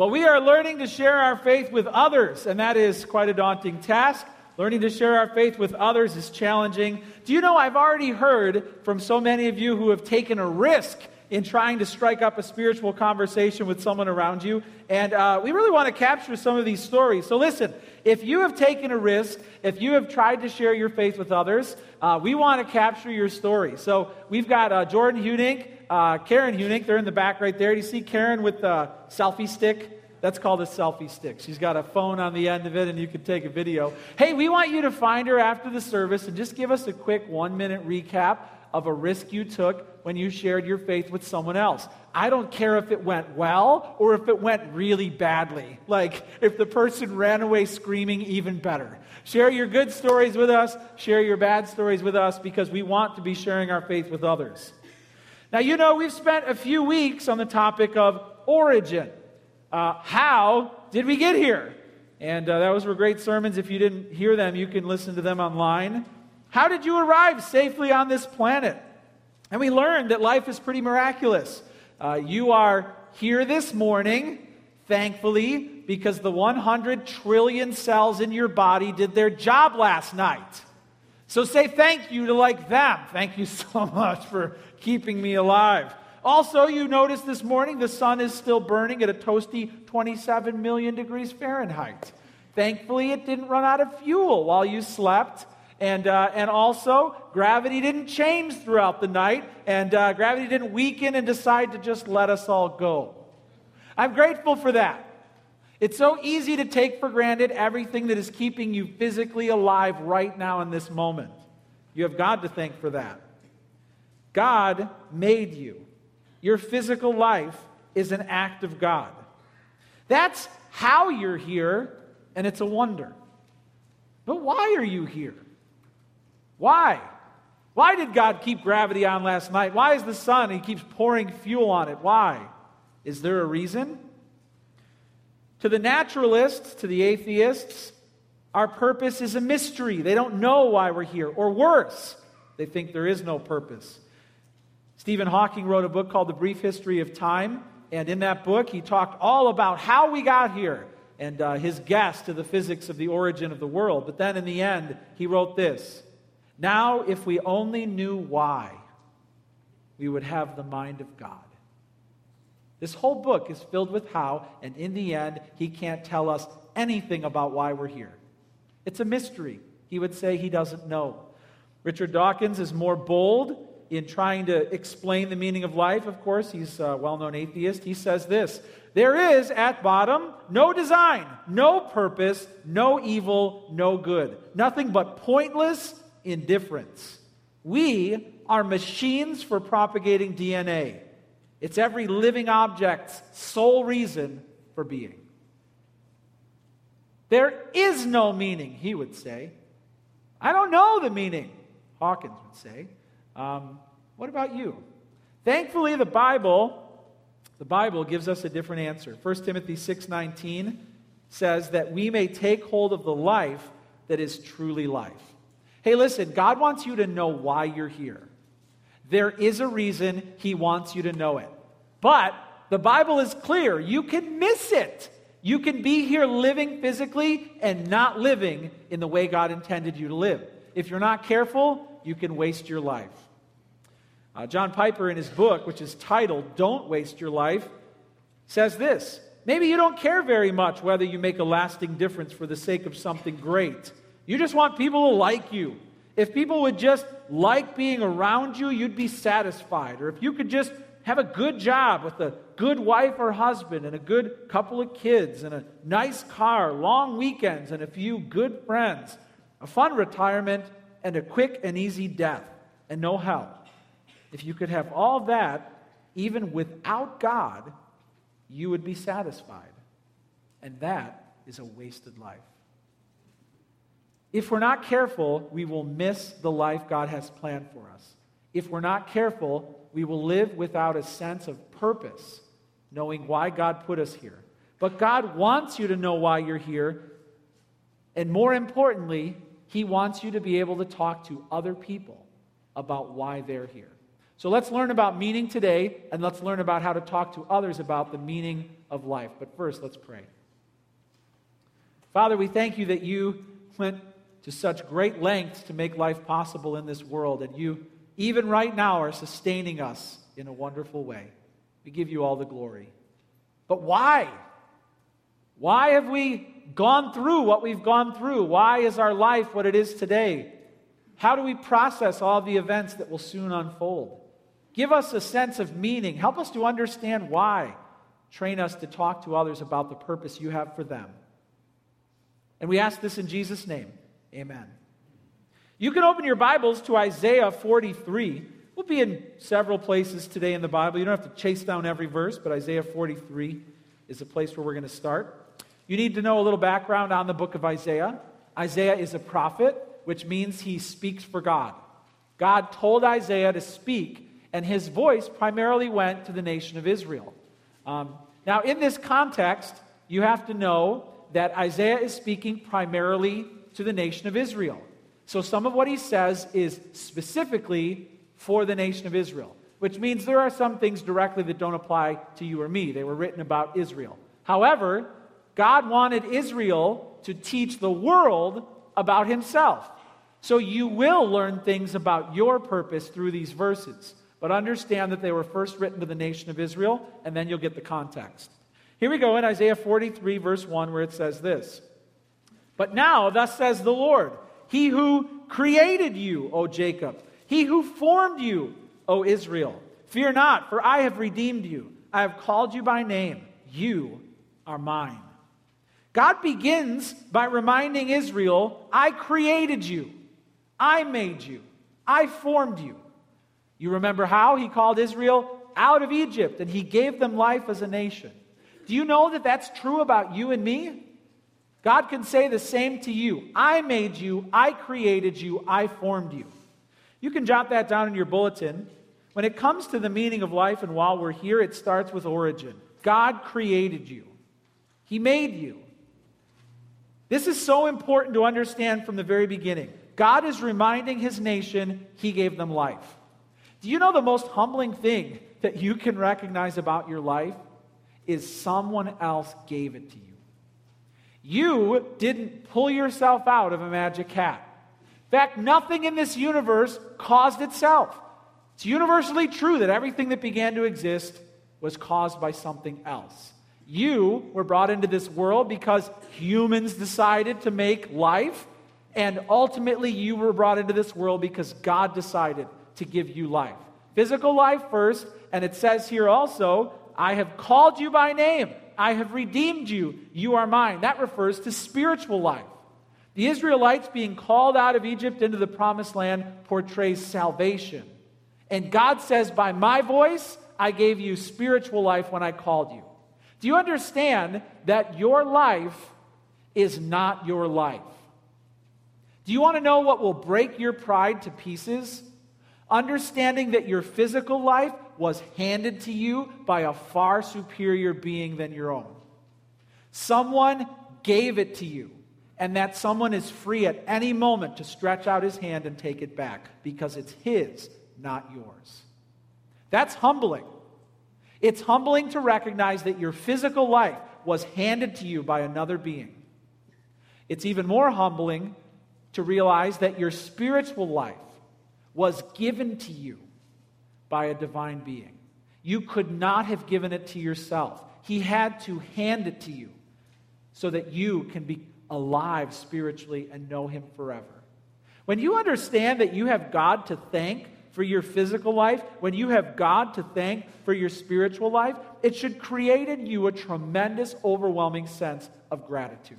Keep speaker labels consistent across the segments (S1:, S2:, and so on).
S1: Well, we are learning to share our faith with others, and that is quite a daunting task. Learning to share our faith with others is challenging. Do you know I've already heard from so many of you who have taken a risk in trying to strike up a spiritual conversation with someone around you. And uh, we really want to capture some of these stories. So listen, if you have taken a risk, if you have tried to share your faith with others, uh, we want to capture your story. So we've got uh, Jordan Hunink, uh, Karen Hunink. They're in the back right there. Do you see Karen with the selfie stick? That's called a selfie stick. She's got a phone on the end of it, and you can take a video. Hey, we want you to find her after the service and just give us a quick one minute recap of a risk you took when you shared your faith with someone else. I don't care if it went well or if it went really badly. Like, if the person ran away screaming, even better. Share your good stories with us, share your bad stories with us, because we want to be sharing our faith with others. Now, you know, we've spent a few weeks on the topic of origin. Uh, how did we get here? And uh, those were great sermons. If you didn't hear them, you can listen to them online. How did you arrive safely on this planet? And we learned that life is pretty miraculous. Uh, you are here this morning, thankfully, because the 100 trillion cells in your body did their job last night. So say thank you to like them. Thank you so much for keeping me alive. Also, you notice this morning the sun is still burning at a toasty 27 million degrees Fahrenheit. Thankfully, it didn't run out of fuel while you slept. And, uh, and also, gravity didn't change throughout the night, and uh, gravity didn't weaken and decide to just let us all go. I'm grateful for that. It's so easy to take for granted everything that is keeping you physically alive right now in this moment. You have God to thank for that. God made you. Your physical life is an act of God. That's how you're here, and it's a wonder. But why are you here? Why? Why did God keep gravity on last night? Why is the sun, he keeps pouring fuel on it? Why? Is there a reason? To the naturalists, to the atheists, our purpose is a mystery. They don't know why we're here. Or worse, they think there is no purpose. Stephen Hawking wrote a book called The Brief History of Time. And in that book, he talked all about how we got here and uh, his guess to the physics of the origin of the world. But then in the end, he wrote this now, if we only knew why, we would have the mind of God. This whole book is filled with how, and in the end, he can't tell us anything about why we're here. It's a mystery. He would say he doesn't know. Richard Dawkins is more bold in trying to explain the meaning of life. Of course, he's a well known atheist. He says this There is, at bottom, no design, no purpose, no evil, no good. Nothing but pointless indifference. We are machines for propagating DNA. It's every living object's sole reason for being. There is no meaning, he would say. I don't know the meaning, Hawkins would say. Um, what about you? Thankfully, the Bible, the Bible gives us a different answer. 1 Timothy 6:19 says that we may take hold of the life that is truly life. Hey, listen, God wants you to know why you're here. There is a reason He wants you to know it. But the Bible is clear. You can miss it. You can be here living physically and not living in the way God intended you to live. If you're not careful, you can waste your life. Uh, John Piper, in his book, which is titled Don't Waste Your Life, says this Maybe you don't care very much whether you make a lasting difference for the sake of something great. You just want people to like you. If people would just like being around you, you'd be satisfied. Or if you could just have a good job with a good wife or husband and a good couple of kids and a nice car, long weekends and a few good friends, a fun retirement and a quick and easy death and no hell. If you could have all that, even without God, you would be satisfied. And that is a wasted life. If we're not careful, we will miss the life God has planned for us. If we're not careful, we will live without a sense of purpose, knowing why God put us here. But God wants you to know why you're here. And more importantly, He wants you to be able to talk to other people about why they're here. So let's learn about meaning today, and let's learn about how to talk to others about the meaning of life. But first, let's pray. Father, we thank you that you went to such great lengths to make life possible in this world, and you, even right now, are sustaining us in a wonderful way. We give you all the glory. But why? Why have we gone through what we've gone through? Why is our life what it is today? How do we process all the events that will soon unfold? Give us a sense of meaning. Help us to understand why. Train us to talk to others about the purpose you have for them. And we ask this in Jesus' name. Amen. You can open your Bibles to Isaiah 43. We'll be in several places today in the Bible. You don't have to chase down every verse, but Isaiah 43 is a place where we're going to start. You need to know a little background on the book of Isaiah. Isaiah is a prophet, which means he speaks for God. God told Isaiah to speak, and his voice primarily went to the nation of Israel. Um, now, in this context, you have to know that Isaiah is speaking primarily to the nation of Israel. So, some of what he says is specifically for the nation of Israel, which means there are some things directly that don't apply to you or me. They were written about Israel. However, God wanted Israel to teach the world about himself. So you will learn things about your purpose through these verses. But understand that they were first written to the nation of Israel, and then you'll get the context. Here we go in Isaiah 43, verse 1, where it says this But now, thus says the Lord, He who created you, O Jacob, He who formed you, O Israel, fear not, for I have redeemed you. I have called you by name. You are mine. God begins by reminding Israel, I created you, I made you, I formed you. You remember how he called Israel out of Egypt and he gave them life as a nation. Do you know that that's true about you and me? God can say the same to you. I made you, I created you, I formed you. You can jot that down in your bulletin. When it comes to the meaning of life and while we're here, it starts with origin. God created you, He made you. This is so important to understand from the very beginning. God is reminding his nation he gave them life. Do you know the most humbling thing that you can recognize about your life is someone else gave it to you? You didn't pull yourself out of a magic hat. In fact, nothing in this universe caused itself. It's universally true that everything that began to exist was caused by something else. You were brought into this world because humans decided to make life, and ultimately you were brought into this world because God decided to give you life. Physical life first, and it says here also, I have called you by name. I have redeemed you. You are mine. That refers to spiritual life. The Israelites being called out of Egypt into the promised land portrays salvation. And God says, By my voice, I gave you spiritual life when I called you. Do you understand that your life is not your life? Do you want to know what will break your pride to pieces? Understanding that your physical life was handed to you by a far superior being than your own. Someone gave it to you, and that someone is free at any moment to stretch out his hand and take it back because it's his, not yours. That's humbling. It's humbling to recognize that your physical life was handed to you by another being. It's even more humbling to realize that your spiritual life was given to you by a divine being. You could not have given it to yourself. He had to hand it to you so that you can be alive spiritually and know Him forever. When you understand that you have God to thank for your physical life, when you have God to thank for your spiritual life, it should create in you a tremendous, overwhelming sense of gratitude.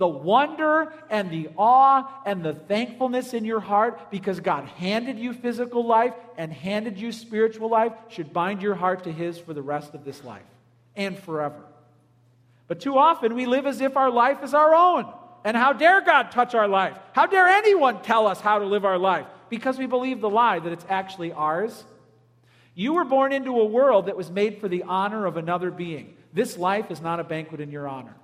S1: The wonder and the awe and the thankfulness in your heart because God handed you physical life and handed you spiritual life should bind your heart to His for the rest of this life and forever. But too often we live as if our life is our own. And how dare God touch our life? How dare anyone tell us how to live our life? because we believe the lie that it's actually ours. You were born into a world that was made for the honor of another being. This life is not a banquet in your honor.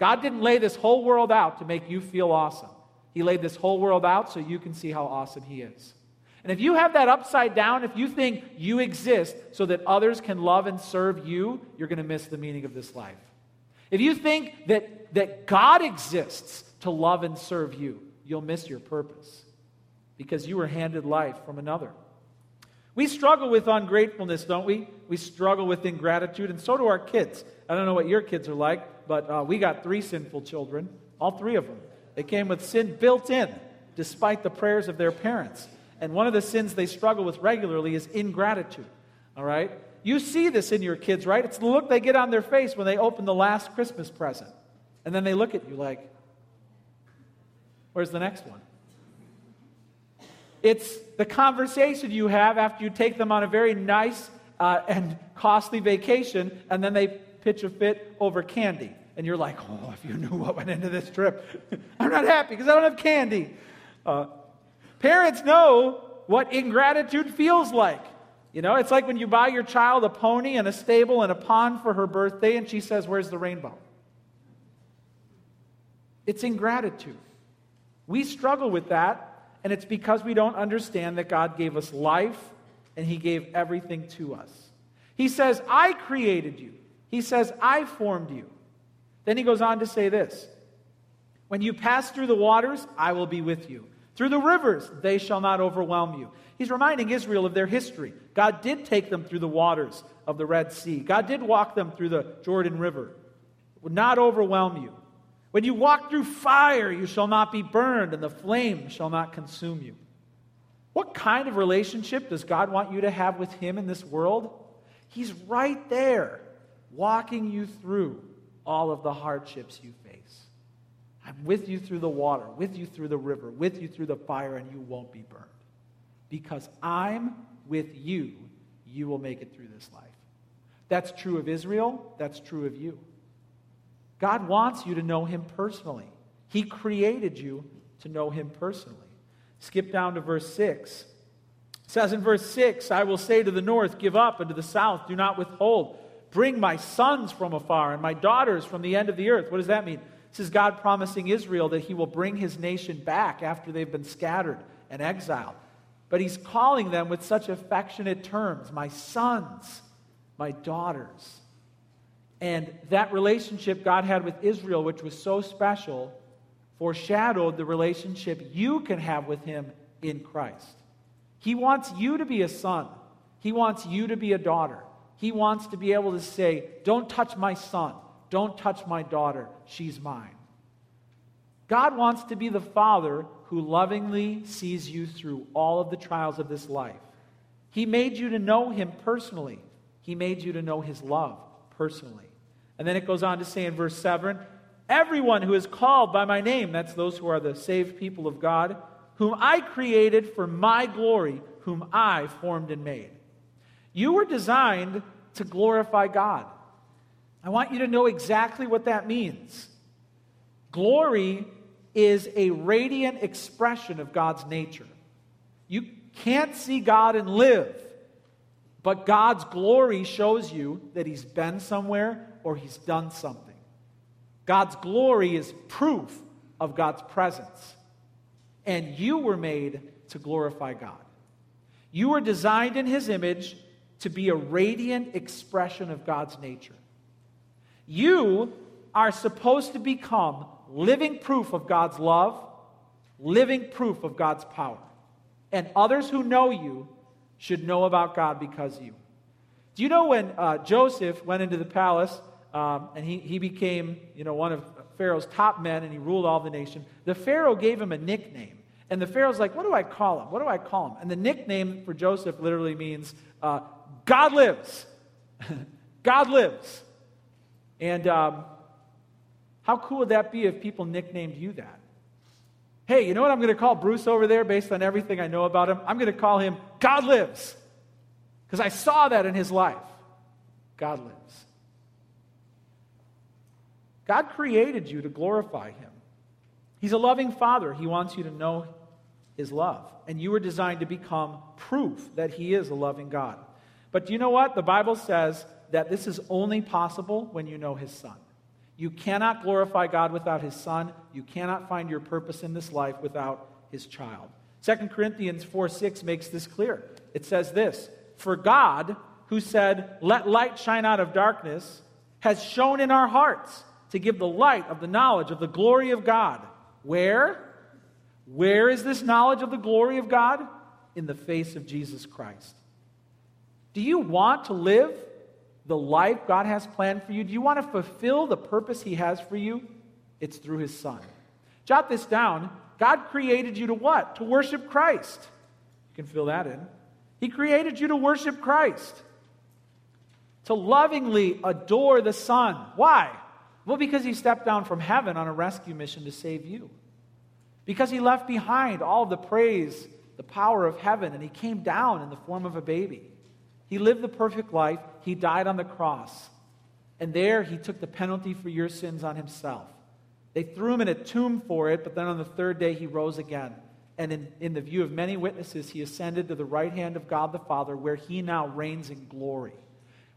S1: God didn't lay this whole world out to make you feel awesome. He laid this whole world out so you can see how awesome He is. And if you have that upside down, if you think you exist so that others can love and serve you, you're going to miss the meaning of this life. If you think that, that God exists to love and serve you, you'll miss your purpose because you were handed life from another. We struggle with ungratefulness, don't we? We struggle with ingratitude, and so do our kids. I don't know what your kids are like, but uh, we got three sinful children, all three of them. They came with sin built in, despite the prayers of their parents. And one of the sins they struggle with regularly is ingratitude. All right? You see this in your kids, right? It's the look they get on their face when they open the last Christmas present. And then they look at you like, where's the next one? It's the conversation you have after you take them on a very nice uh, and costly vacation, and then they pitch a fit over candy. And you're like, oh, if you knew what went into this trip, I'm not happy because I don't have candy. Uh, parents know what ingratitude feels like. You know, it's like when you buy your child a pony and a stable and a pond for her birthday, and she says, Where's the rainbow? It's ingratitude. We struggle with that and it's because we don't understand that God gave us life and He gave everything to us. He says, I created you. He says, I formed you. Then He goes on to say this When you pass through the waters, I will be with you. Through the rivers, they shall not overwhelm you. He's reminding Israel of their history. God did take them through the waters of the Red Sea, God did walk them through the Jordan River. It would not overwhelm you. When you walk through fire, you shall not be burned, and the flame shall not consume you. What kind of relationship does God want you to have with Him in this world? He's right there, walking you through all of the hardships you face. I'm with you through the water, with you through the river, with you through the fire, and you won't be burned. Because I'm with you, you will make it through this life. That's true of Israel, that's true of you. God wants you to know Him personally. He created you to know Him personally. Skip down to verse 6. It says in verse 6 I will say to the north, Give up, and to the south, Do not withhold. Bring my sons from afar and my daughters from the end of the earth. What does that mean? This is God promising Israel that He will bring His nation back after they've been scattered and exiled. But He's calling them with such affectionate terms My sons, my daughters. And that relationship God had with Israel, which was so special, foreshadowed the relationship you can have with Him in Christ. He wants you to be a son, He wants you to be a daughter. He wants to be able to say, Don't touch my son, don't touch my daughter, she's mine. God wants to be the father who lovingly sees you through all of the trials of this life. He made you to know Him personally, He made you to know His love personally. And then it goes on to say in verse 7 Everyone who is called by my name, that's those who are the saved people of God, whom I created for my glory, whom I formed and made. You were designed to glorify God. I want you to know exactly what that means. Glory is a radiant expression of God's nature. You can't see God and live, but God's glory shows you that He's been somewhere or he's done something. God's glory is proof of God's presence. And you were made to glorify God. You were designed in his image to be a radiant expression of God's nature. You are supposed to become living proof of God's love, living proof of God's power. And others who know you should know about God because you. Do you know when uh, Joseph went into the palace um, and he, he became, you know, one of Pharaoh's top men, and he ruled all the nation. The Pharaoh gave him a nickname. And the Pharaoh's like, what do I call him? What do I call him? And the nickname for Joseph literally means, uh, God lives. God lives. And um, how cool would that be if people nicknamed you that? Hey, you know what I'm going to call Bruce over there based on everything I know about him? I'm going to call him God lives. Because I saw that in his life. God lives. God created you to glorify Him. He's a loving Father. He wants you to know His love. And you were designed to become proof that He is a loving God. But do you know what? The Bible says that this is only possible when you know His Son. You cannot glorify God without His Son. You cannot find your purpose in this life without His child. 2 Corinthians 4 6 makes this clear. It says this For God, who said, Let light shine out of darkness, has shone in our hearts to give the light of the knowledge of the glory of God. Where? Where is this knowledge of the glory of God? In the face of Jesus Christ. Do you want to live the life God has planned for you? Do you want to fulfill the purpose He has for you? It's through His Son. Jot this down. God created you to what? To worship Christ. You can fill that in. He created you to worship Christ, to lovingly adore the Son. Why? Well, because He stepped down from heaven on a rescue mission to save you. Because He left behind all the praise, the power of heaven, and He came down in the form of a baby. He lived the perfect life. He died on the cross. And there he took the penalty for your sins on himself. They threw him in a tomb for it, but then on the third day he rose again. And in, in the view of many witnesses, he ascended to the right hand of God the Father, where he now reigns in glory.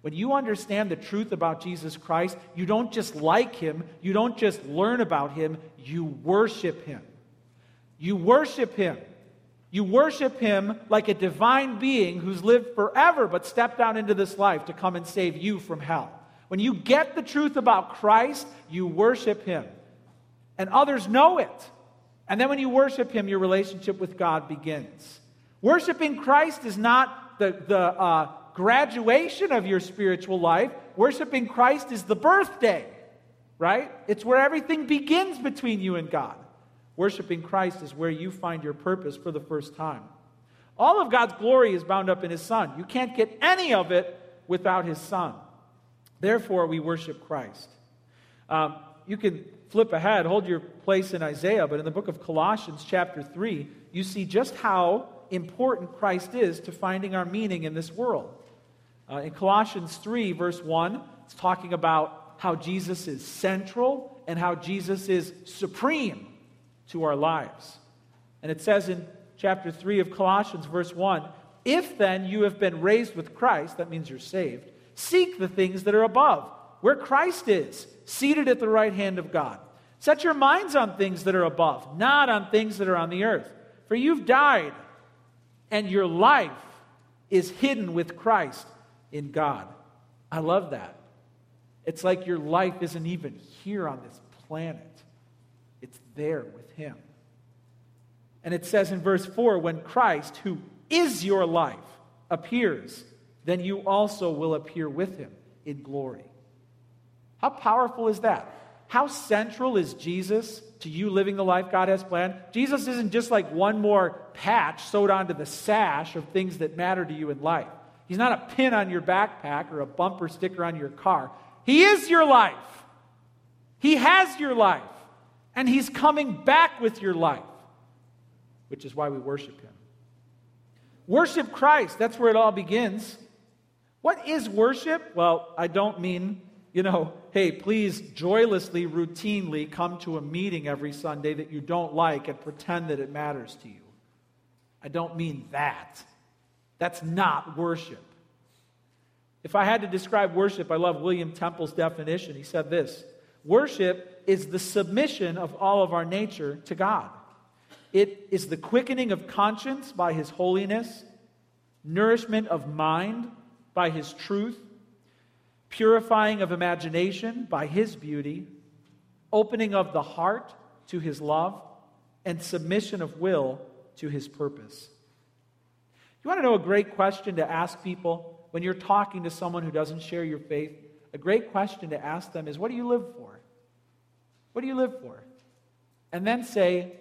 S1: When you understand the truth about Jesus Christ, you don't just like him, you don't just learn about him, you worship him. You worship him. You worship him like a divine being who's lived forever but stepped down into this life to come and save you from hell. When you get the truth about Christ, you worship him. And others know it. And then when you worship him, your relationship with God begins. Worshiping Christ is not the, the uh, graduation of your spiritual life, worshiping Christ is the birthday, right? It's where everything begins between you and God. Worshiping Christ is where you find your purpose for the first time. All of God's glory is bound up in His Son. You can't get any of it without His Son. Therefore, we worship Christ. Um, you can flip ahead, hold your place in Isaiah, but in the book of Colossians, chapter 3, you see just how important Christ is to finding our meaning in this world. Uh, in Colossians 3, verse 1, it's talking about how Jesus is central and how Jesus is supreme to our lives. And it says in chapter 3 of Colossians, verse 1 If then you have been raised with Christ, that means you're saved, seek the things that are above, where Christ is, seated at the right hand of God. Set your minds on things that are above, not on things that are on the earth. For you've died, and your life is hidden with Christ in God. I love that. It's like your life isn't even here on this planet, there with him. And it says in verse 4 when Christ, who is your life, appears, then you also will appear with him in glory. How powerful is that? How central is Jesus to you living the life God has planned? Jesus isn't just like one more patch sewed onto the sash of things that matter to you in life. He's not a pin on your backpack or a bumper sticker on your car. He is your life. He has your life and He's coming back with your life, which is why we worship Him. Worship Christ, that's where it all begins. What is worship? Well, I don't mean, you know, hey, please joylessly, routinely come to a meeting every Sunday that you don't like and pretend that it matters to you. I don't mean that. That's not worship. If I had to describe worship, I love William Temple's definition. He said this Worship is the submission of all of our nature to God. It is the quickening of conscience by His holiness, nourishment of mind by His truth, purifying of imagination by His beauty, opening of the heart to His love, and submission of will to His purpose. You want to know a great question to ask people when you're talking to someone who doesn't share your faith? A great question to ask them is, What do you live for? What do you live for? And then say,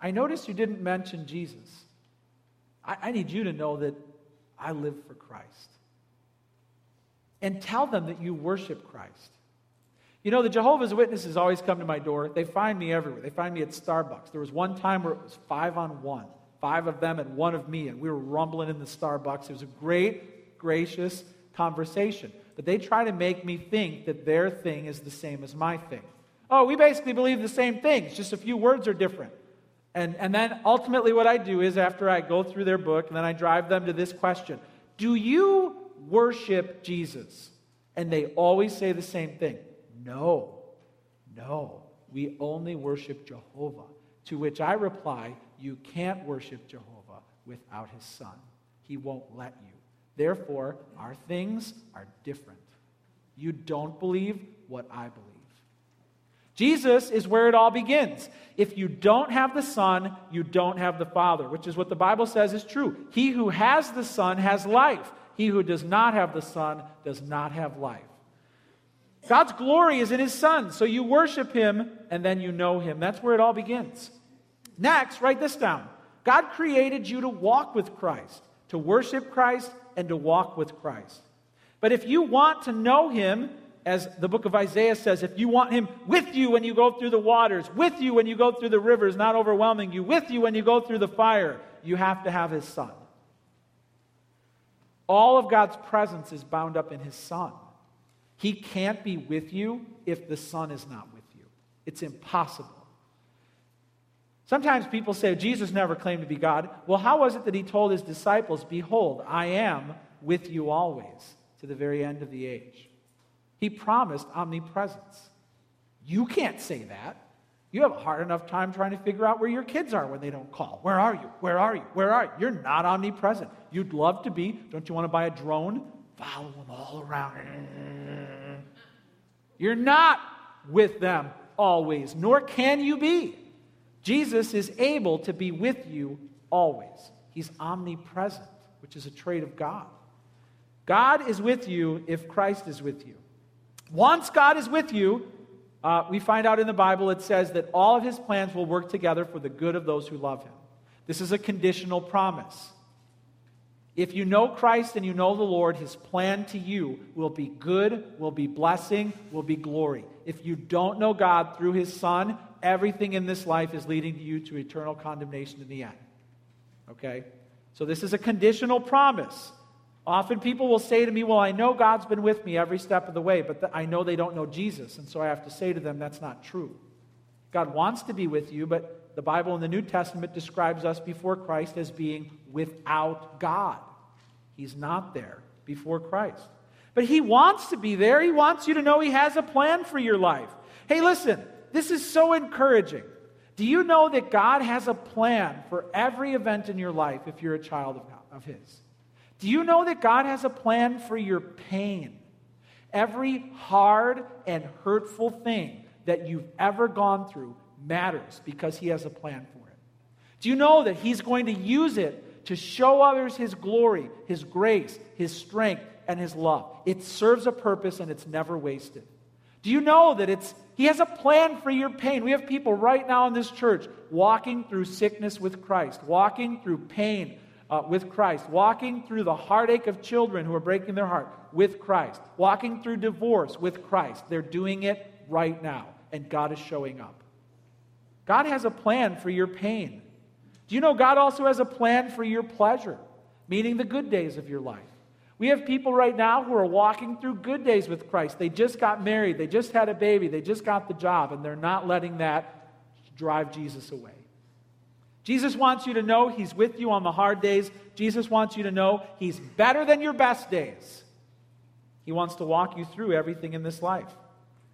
S1: I notice you didn't mention Jesus. I, I need you to know that I live for Christ. And tell them that you worship Christ. You know, the Jehovah's Witnesses always come to my door. They find me everywhere. They find me at Starbucks. There was one time where it was five on one, five of them and one of me, and we were rumbling in the Starbucks. It was a great, gracious conversation. But they try to make me think that their thing is the same as my thing. Oh, we basically believe the same things, just a few words are different. And, and then ultimately, what I do is after I go through their book, and then I drive them to this question Do you worship Jesus? And they always say the same thing No, no, we only worship Jehovah. To which I reply, You can't worship Jehovah without his son. He won't let you. Therefore, our things are different. You don't believe what I believe. Jesus is where it all begins. If you don't have the Son, you don't have the Father, which is what the Bible says is true. He who has the Son has life. He who does not have the Son does not have life. God's glory is in His Son, so you worship Him and then you know Him. That's where it all begins. Next, write this down God created you to walk with Christ, to worship Christ, and to walk with Christ. But if you want to know Him, as the book of Isaiah says, if you want him with you when you go through the waters, with you when you go through the rivers, not overwhelming you, with you when you go through the fire, you have to have his son. All of God's presence is bound up in his son. He can't be with you if the son is not with you. It's impossible. Sometimes people say Jesus never claimed to be God. Well, how was it that he told his disciples, Behold, I am with you always to the very end of the age? He promised omnipresence. You can't say that. You have a hard enough time trying to figure out where your kids are when they don't call. Where are you? Where are you? Where are you? You're not omnipresent. You'd love to be. Don't you want to buy a drone? Follow them all around. You're not with them always, nor can you be. Jesus is able to be with you always. He's omnipresent, which is a trait of God. God is with you if Christ is with you. Once God is with you, uh, we find out in the Bible it says that all of his plans will work together for the good of those who love him. This is a conditional promise. If you know Christ and you know the Lord, his plan to you will be good, will be blessing, will be glory. If you don't know God through his Son, everything in this life is leading you to eternal condemnation in the end. Okay? So this is a conditional promise. Often people will say to me, Well, I know God's been with me every step of the way, but I know they don't know Jesus. And so I have to say to them, That's not true. God wants to be with you, but the Bible in the New Testament describes us before Christ as being without God. He's not there before Christ. But He wants to be there. He wants you to know He has a plan for your life. Hey, listen, this is so encouraging. Do you know that God has a plan for every event in your life if you're a child of, God, of His? Do you know that God has a plan for your pain? Every hard and hurtful thing that you've ever gone through matters because He has a plan for it. Do you know that He's going to use it to show others His glory, His grace, His strength, and His love? It serves a purpose and it's never wasted. Do you know that it's He has a plan for your pain? We have people right now in this church walking through sickness with Christ, walking through pain uh, with Christ, walking through the heartache of children who are breaking their heart with Christ, walking through divorce with Christ. They're doing it right now, and God is showing up. God has a plan for your pain. Do you know God also has a plan for your pleasure, meaning the good days of your life? We have people right now who are walking through good days with Christ. They just got married, they just had a baby, they just got the job, and they're not letting that drive Jesus away. Jesus wants you to know He's with you on the hard days. Jesus wants you to know He's better than your best days. He wants to walk you through everything in this life.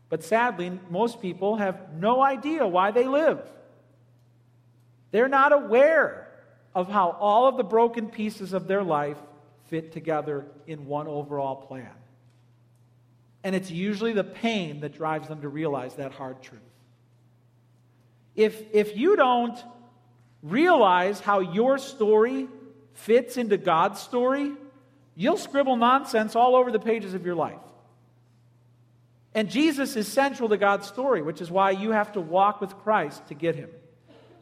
S1: But sadly, most people have no idea why they live. They're not aware of how all of the broken pieces of their life fit together in one overall plan. And it's usually the pain that drives them to realize that hard truth. If, if you don't realize how your story fits into God's story, you'll scribble nonsense all over the pages of your life. And Jesus is central to God's story, which is why you have to walk with Christ to get him.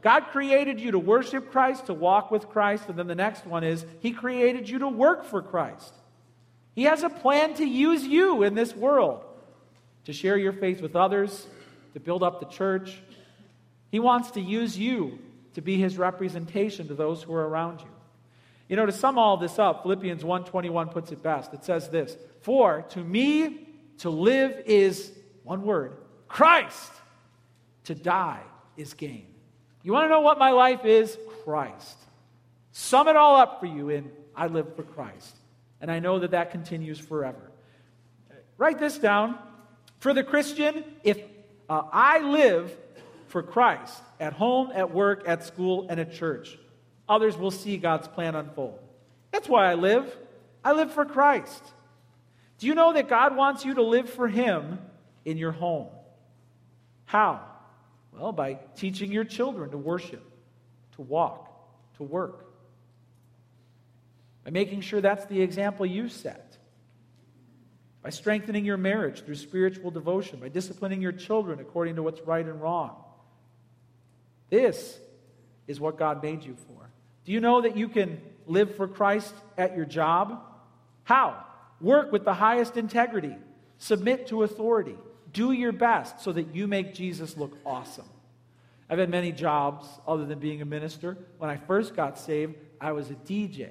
S1: God created you to worship Christ, to walk with Christ, and then the next one is He created you to work for Christ. He has a plan to use you in this world, to share your faith with others, to build up the church. He wants to use you to be his representation to those who are around you. You know, to sum all this up, Philippians 1:21 puts it best. It says this, "For to me to live is one word, Christ. To die is gain." You want to know what my life is? Christ. Sum it all up for you in I live for Christ. And I know that that continues forever. Write this down. For the Christian, if uh, I live for Christ at home, at work, at school, and at church. Others will see God's plan unfold. That's why I live. I live for Christ. Do you know that God wants you to live for Him in your home? How? Well, by teaching your children to worship, to walk, to work. By making sure that's the example you set. By strengthening your marriage through spiritual devotion. By disciplining your children according to what's right and wrong. This is what God made you for. Do you know that you can live for Christ at your job? How? Work with the highest integrity, submit to authority, do your best so that you make Jesus look awesome. I've had many jobs other than being a minister. When I first got saved, I was a DJ.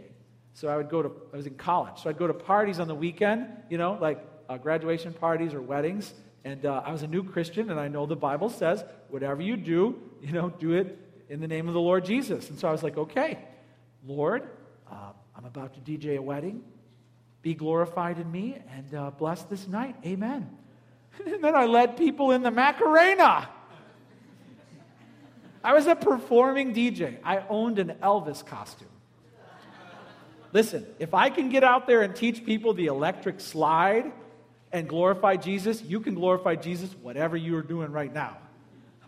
S1: So I would go to, I was in college. So I'd go to parties on the weekend, you know, like uh, graduation parties or weddings. And uh, I was a new Christian, and I know the Bible says, whatever you do, you know, do it in the name of the Lord Jesus. And so I was like, okay, Lord, uh, I'm about to DJ a wedding. Be glorified in me and uh, bless this night. Amen. And then I led people in the Macarena. I was a performing DJ. I owned an Elvis costume. Listen, if I can get out there and teach people the electric slide and glorify Jesus, you can glorify Jesus whatever you are doing right now.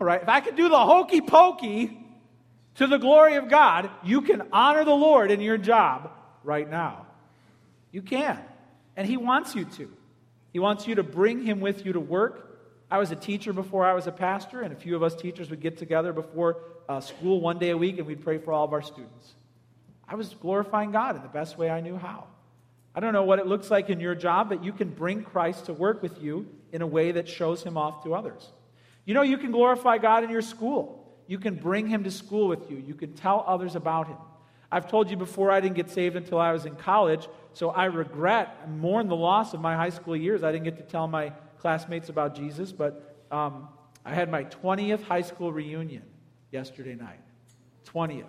S1: All right? If I can do the hokey pokey to the glory of God, you can honor the Lord in your job right now. You can. And He wants you to. He wants you to bring Him with you to work. I was a teacher before I was a pastor, and a few of us teachers would get together before uh, school one day a week and we'd pray for all of our students. I was glorifying God in the best way I knew how. I don't know what it looks like in your job, but you can bring Christ to work with you in a way that shows Him off to others. You know, you can glorify God in your school. You can bring Him to school with you. You can tell others about Him. I've told you before I didn't get saved until I was in college, so I regret and mourn the loss of my high school years. I didn't get to tell my classmates about Jesus, but um, I had my 20th high school reunion yesterday night. 20th.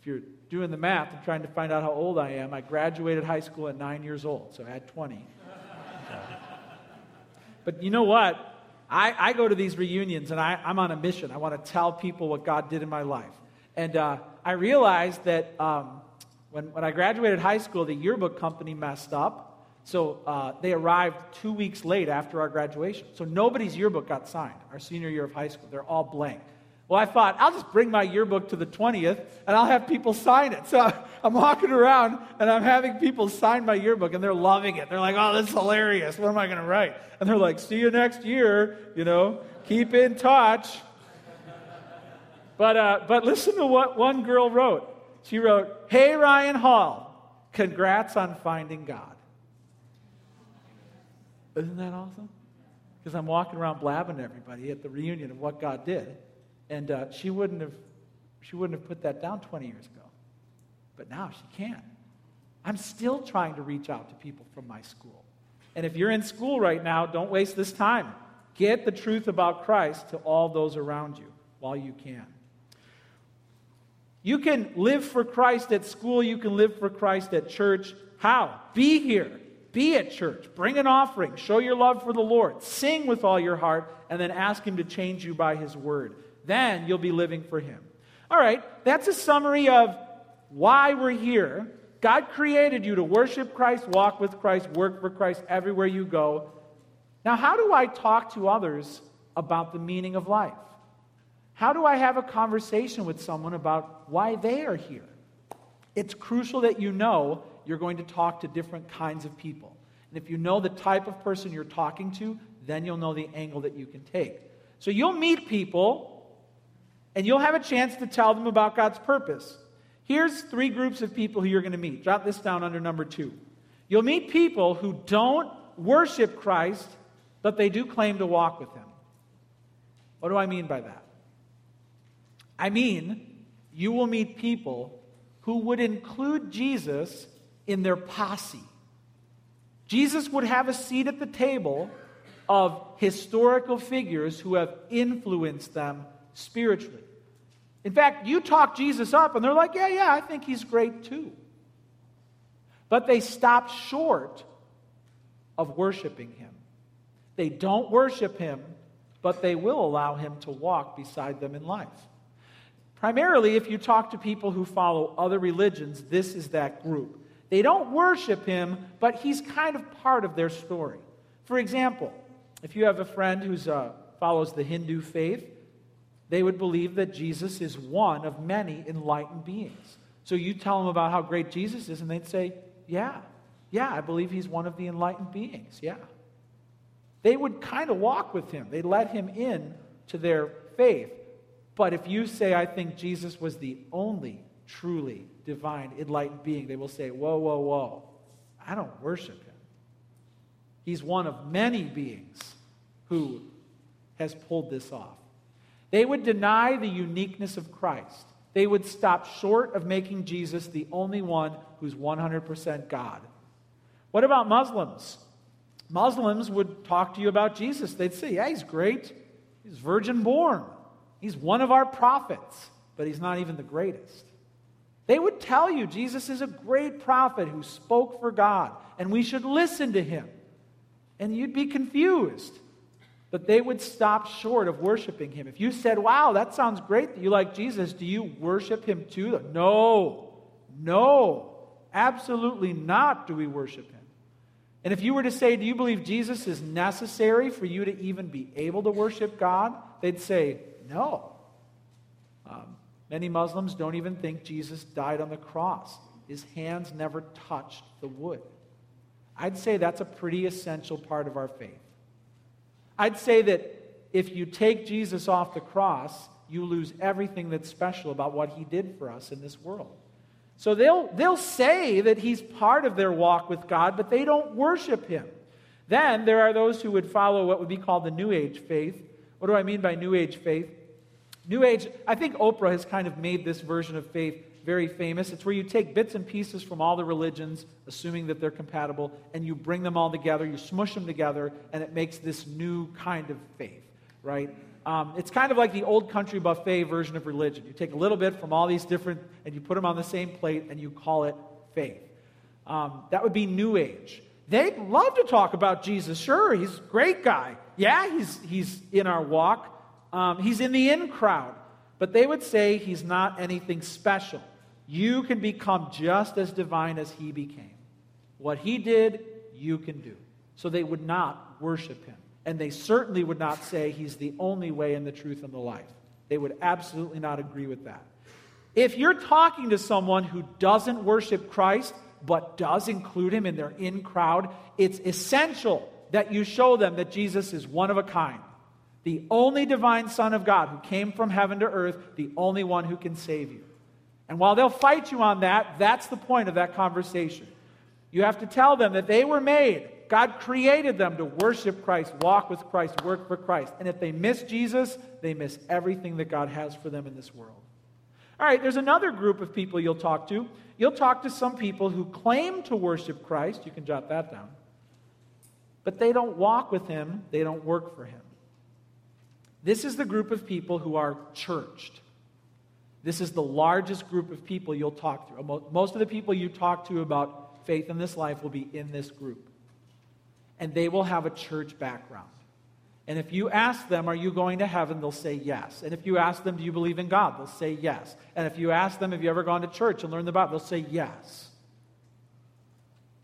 S1: If you're doing the math and trying to find out how old I am, I graduated high school at nine years old, so I had 20. but you know what? I, I, go to these reunions and I, am on a mission. I want to tell people what God did in my life. And uh, I realized that um, when, when I graduated high school, the yearbook company messed up. So uh, they arrived two weeks late after our graduation. So nobody's yearbook got signed our senior year of high school. They're all blank. Well, I thought, I'll just bring my yearbook to the 20th and I'll have people sign it. So I'm walking around and I'm having people sign my yearbook and they're loving it. They're like, oh, this is hilarious. What am I going to write? And they're like, see you next year. You know, keep in touch. But, uh, but listen to what one girl wrote. She wrote, Hey, Ryan Hall, congrats on finding God. Isn't that awesome? Because I'm walking around blabbing to everybody at the reunion of what God did. And uh, she, wouldn't have, she wouldn't have put that down 20 years ago. But now she can. I'm still trying to reach out to people from my school. And if you're in school right now, don't waste this time. Get the truth about Christ to all those around you while you can. You can live for Christ at school, you can live for Christ at church. How? Be here. Be at church. Bring an offering. Show your love for the Lord. Sing with all your heart, and then ask Him to change you by His word. Then you'll be living for Him. All right, that's a summary of why we're here. God created you to worship Christ, walk with Christ, work for Christ everywhere you go. Now, how do I talk to others about the meaning of life? How do I have a conversation with someone about why they are here? It's crucial that you know you're going to talk to different kinds of people. And if you know the type of person you're talking to, then you'll know the angle that you can take. So you'll meet people and you'll have a chance to tell them about God's purpose. Here's three groups of people who you're going to meet. Jot this down under number two. You'll meet people who don't worship Christ, but they do claim to walk with Him. What do I mean by that? I mean, you will meet people who would include Jesus in their posse. Jesus would have a seat at the table of historical figures who have influenced them spiritually. In fact, you talk Jesus up, and they're like, yeah, yeah, I think he's great too. But they stop short of worshiping him. They don't worship him but they will allow him to walk beside them in life. Primarily, if you talk to people who follow other religions, this is that group. They don't worship him, but he's kind of part of their story. For example, if you have a friend who uh, follows the Hindu faith, they would believe that Jesus is one of many enlightened beings. So you tell them about how great Jesus is, and they'd say, Yeah, yeah, I believe he's one of the enlightened beings. Yeah. They would kind of walk with him, they let him in to their faith. But if you say, I think Jesus was the only truly divine, enlightened being, they will say, Whoa, whoa, whoa. I don't worship him. He's one of many beings who has pulled this off. They would deny the uniqueness of Christ. They would stop short of making Jesus the only one who's 100% God. What about Muslims? Muslims would talk to you about Jesus. They'd say, Yeah, he's great. He's virgin born. He's one of our prophets, but he's not even the greatest. They would tell you Jesus is a great prophet who spoke for God, and we should listen to him. And you'd be confused. But they would stop short of worshiping him. If you said, Wow, that sounds great that you like Jesus, do you worship him too? No, no, absolutely not do we worship him. And if you were to say, Do you believe Jesus is necessary for you to even be able to worship God? They'd say, No. Um, many Muslims don't even think Jesus died on the cross, his hands never touched the wood. I'd say that's a pretty essential part of our faith. I'd say that if you take Jesus off the cross, you lose everything that's special about what he did for us in this world. So they'll, they'll say that he's part of their walk with God, but they don't worship him. Then there are those who would follow what would be called the New Age faith. What do I mean by New Age faith? New Age, I think Oprah has kind of made this version of faith very famous. It's where you take bits and pieces from all the religions, assuming that they're compatible, and you bring them all together, you smush them together, and it makes this new kind of faith, right? Um, it's kind of like the old country buffet version of religion. You take a little bit from all these different, and you put them on the same plate, and you call it faith. Um, that would be New Age. They'd love to talk about Jesus. Sure, he's a great guy. Yeah, he's, he's in our walk. Um, he's in the in crowd. But they would say he's not anything special. You can become just as divine as he became. What he did, you can do. So they would not worship him. And they certainly would not say he's the only way and the truth and the life. They would absolutely not agree with that. If you're talking to someone who doesn't worship Christ, but does include him in their in crowd, it's essential that you show them that Jesus is one of a kind. The only divine Son of God who came from heaven to earth, the only one who can save you. And while they'll fight you on that, that's the point of that conversation. You have to tell them that they were made God created them to worship Christ, walk with Christ, work for Christ. And if they miss Jesus, they miss everything that God has for them in this world. All right, there's another group of people you'll talk to. You'll talk to some people who claim to worship Christ. You can jot that down. But they don't walk with Him, they don't work for Him. This is the group of people who are churched. This is the largest group of people you'll talk to. Most of the people you talk to about faith in this life will be in this group and they will have a church background. And if you ask them, Are you going to heaven? they'll say yes. And if you ask them, Do you believe in God? they'll say yes. And if you ask them, Have you ever gone to church and learned the Bible? they'll say yes.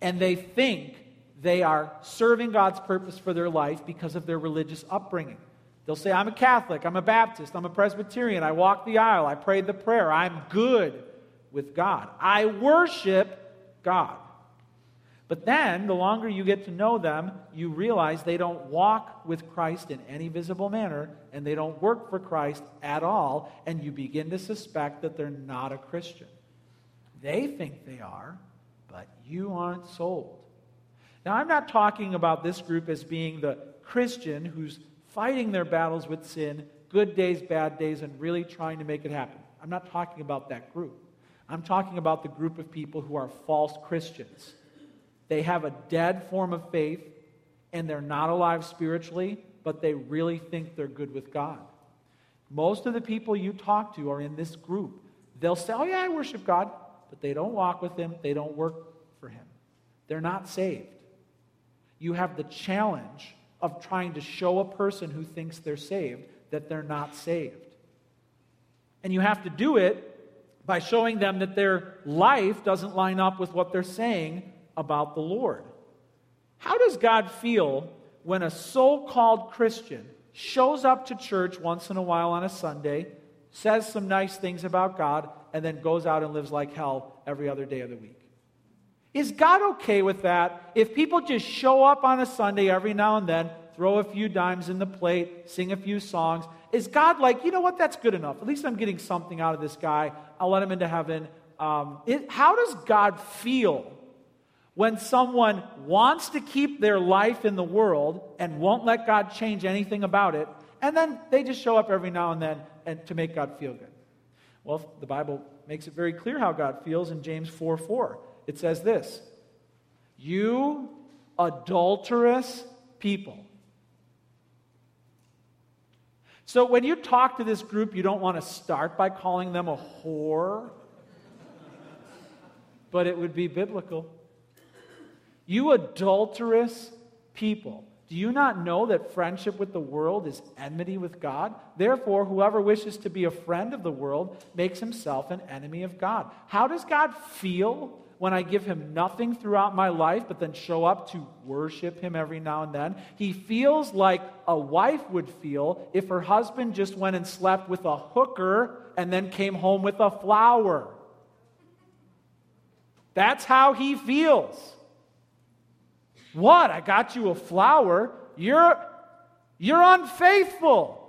S1: And they think they are serving God's purpose for their life because of their religious upbringing. They'll say, I'm a Catholic, I'm a Baptist, I'm a Presbyterian, I walk the aisle, I prayed the prayer, I'm good with God. I worship God. But then, the longer you get to know them, you realize they don't walk with Christ in any visible manner, and they don't work for Christ at all, and you begin to suspect that they're not a Christian. They think they are, but you aren't sold. Now, I'm not talking about this group as being the Christian who's fighting their battles with sin, good days, bad days, and really trying to make it happen. I'm not talking about that group. I'm talking about the group of people who are false Christians they have a dead form of faith and they're not alive spiritually, but they really think they're good with God. Most of the people you talk to are in this group. They'll say, Oh, yeah, I worship God, but they don't walk with Him, they don't work for Him. They're not saved. You have the challenge of trying to show a person who thinks they're saved that they're not saved. And you have to do it by showing them that their life doesn't line up with what they're saying about the Lord. How does God feel when a so called Christian shows up to church once in a while on a Sunday, says some nice things about God, and then goes out and lives like hell every other day of the week? Is God okay with that? If people just show up on a Sunday every now and then, throw a few dimes in the plate, sing a few songs, is God like, you know what, that's good enough. At least I'm getting something out of this guy. I'll let him into heaven. Um, it, how does God feel when someone wants to keep their life in the world and won't let God change anything about it, and then they just show up every now and then and to make God feel good? Well, the Bible makes it very clear how God feels in James 4 4. It says this You adulterous people. So when you talk to this group, you don't want to start by calling them a whore, but it would be biblical. You adulterous people. Do you not know that friendship with the world is enmity with God? Therefore, whoever wishes to be a friend of the world makes himself an enemy of God. How does God feel when I give him nothing throughout my life, but then show up to worship him every now and then. He feels like a wife would feel if her husband just went and slept with a hooker and then came home with a flower. That's how he feels. What? I got you a flower? You're, you're unfaithful.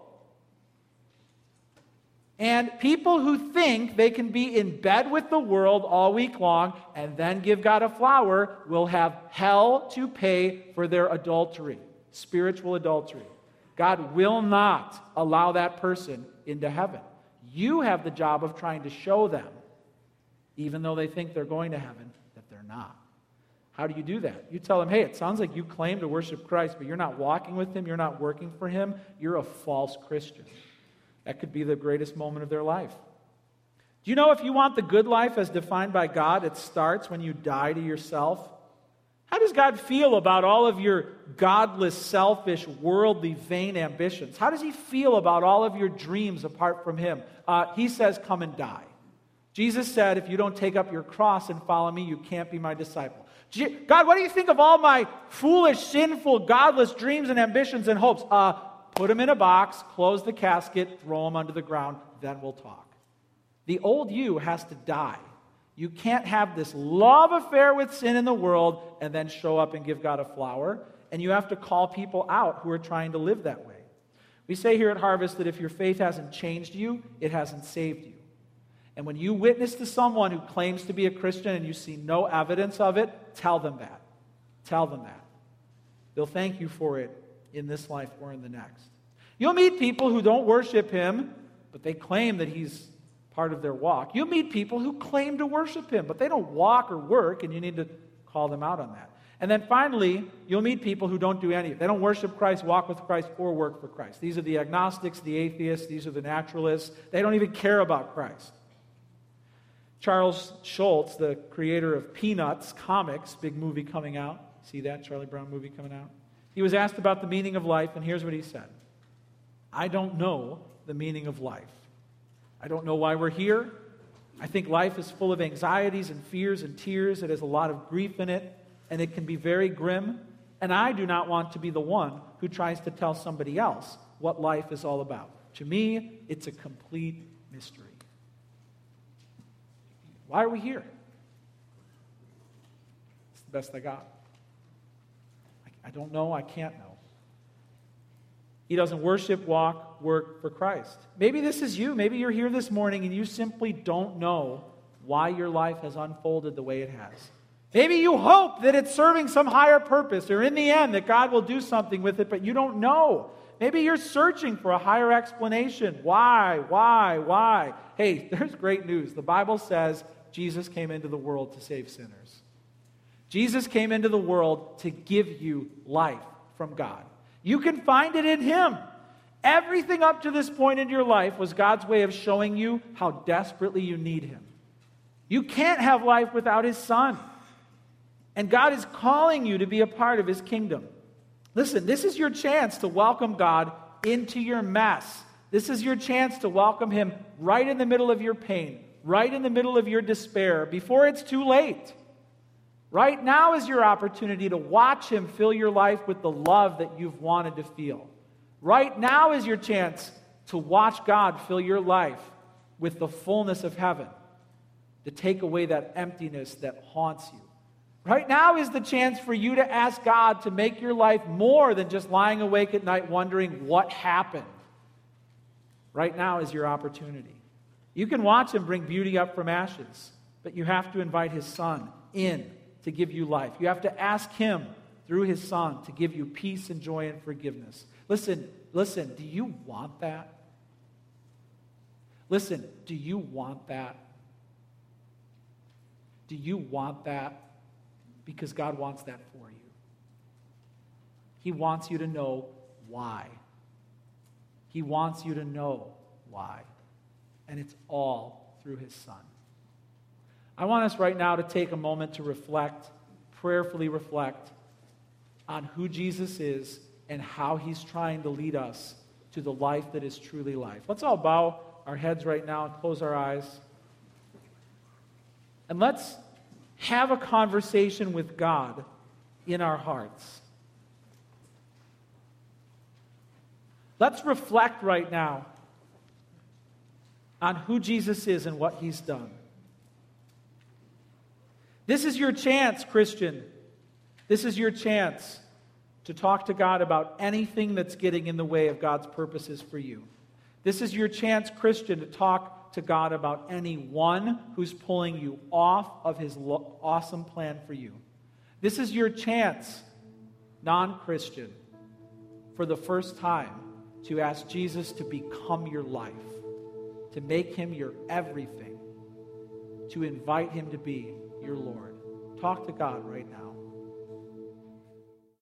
S1: And people who think they can be in bed with the world all week long and then give God a flower will have hell to pay for their adultery, spiritual adultery. God will not allow that person into heaven. You have the job of trying to show them, even though they think they're going to heaven, that they're not. How do you do that? You tell them, hey, it sounds like you claim to worship Christ, but you're not walking with Him, you're not working for Him, you're a false Christian. That could be the greatest moment of their life. Do you know if you want the good life as defined by God, it starts when you die to yourself? How does God feel about all of your godless, selfish, worldly, vain ambitions? How does He feel about all of your dreams apart from Him? Uh, he says, Come and die. Jesus said, If you don't take up your cross and follow me, you can't be my disciple. God, what do you think of all my foolish, sinful, godless dreams and ambitions and hopes? Uh, put them in a box, close the casket, throw them under the ground, then we'll talk. The old you has to die. You can't have this love affair with sin in the world and then show up and give God a flower. And you have to call people out who are trying to live that way. We say here at Harvest that if your faith hasn't changed you, it hasn't saved you. And when you witness to someone who claims to be a Christian and you see no evidence of it, tell them that. Tell them that. They'll thank you for it in this life or in the next. You'll meet people who don't worship him, but they claim that he's part of their walk. You'll meet people who claim to worship him, but they don't walk or work, and you need to call them out on that. And then finally, you'll meet people who don't do any. They don't worship Christ, walk with Christ, or work for Christ. These are the agnostics, the atheists, these are the naturalists. They don't even care about Christ. Charles Schulz, the creator of Peanuts comics, big movie coming out. See that Charlie Brown movie coming out? He was asked about the meaning of life, and here's what he said I don't know the meaning of life. I don't know why we're here. I think life is full of anxieties and fears and tears. It has a lot of grief in it, and it can be very grim. And I do not want to be the one who tries to tell somebody else what life is all about. To me, it's a complete mystery. Why are we here? It's the best I got. I don't know. I can't know. He doesn't worship, walk, work for Christ. Maybe this is you. Maybe you're here this morning and you simply don't know why your life has unfolded the way it has. Maybe you hope that it's serving some higher purpose or in the end that God will do something with it, but you don't know. Maybe you're searching for a higher explanation. Why? Why? Why? Hey, there's great news. The Bible says Jesus came into the world to save sinners. Jesus came into the world to give you life from God. You can find it in Him. Everything up to this point in your life was God's way of showing you how desperately you need Him. You can't have life without His Son. And God is calling you to be a part of His kingdom. Listen, this is your chance to welcome God into your mess. This is your chance to welcome Him right in the middle of your pain, right in the middle of your despair, before it's too late. Right now is your opportunity to watch Him fill your life with the love that you've wanted to feel. Right now is your chance to watch God fill your life with the fullness of heaven, to take away that emptiness that haunts you. Right now is the chance for you to ask God to make your life more than just lying awake at night wondering what happened. Right now is your opportunity. You can watch Him bring beauty up from ashes, but you have to invite His Son in to give you life. You have to ask Him through His Son to give you peace and joy and forgiveness. Listen, listen, do you want that? Listen, do you want that? Do you want that? because God wants that for you. He wants you to know why. He wants you to know why. And it's all through His Son. I want us right now to take a moment to reflect, prayerfully reflect, on who Jesus is and how He's trying to lead us to the life that is truly life. Let's all bow our heads right now and close our eyes. And let's have a conversation with God in our hearts. Let's reflect right now on who Jesus is and what he's done. This is your chance, Christian. This is your chance to talk to God about anything that's getting in the way of God's purposes for you. This is your chance, Christian, to talk to God about anyone who's pulling you off of his lo- awesome plan for you. This is your chance, non Christian, for the first time to ask Jesus to become your life, to make him your everything, to invite him to be your Lord. Talk to God right now.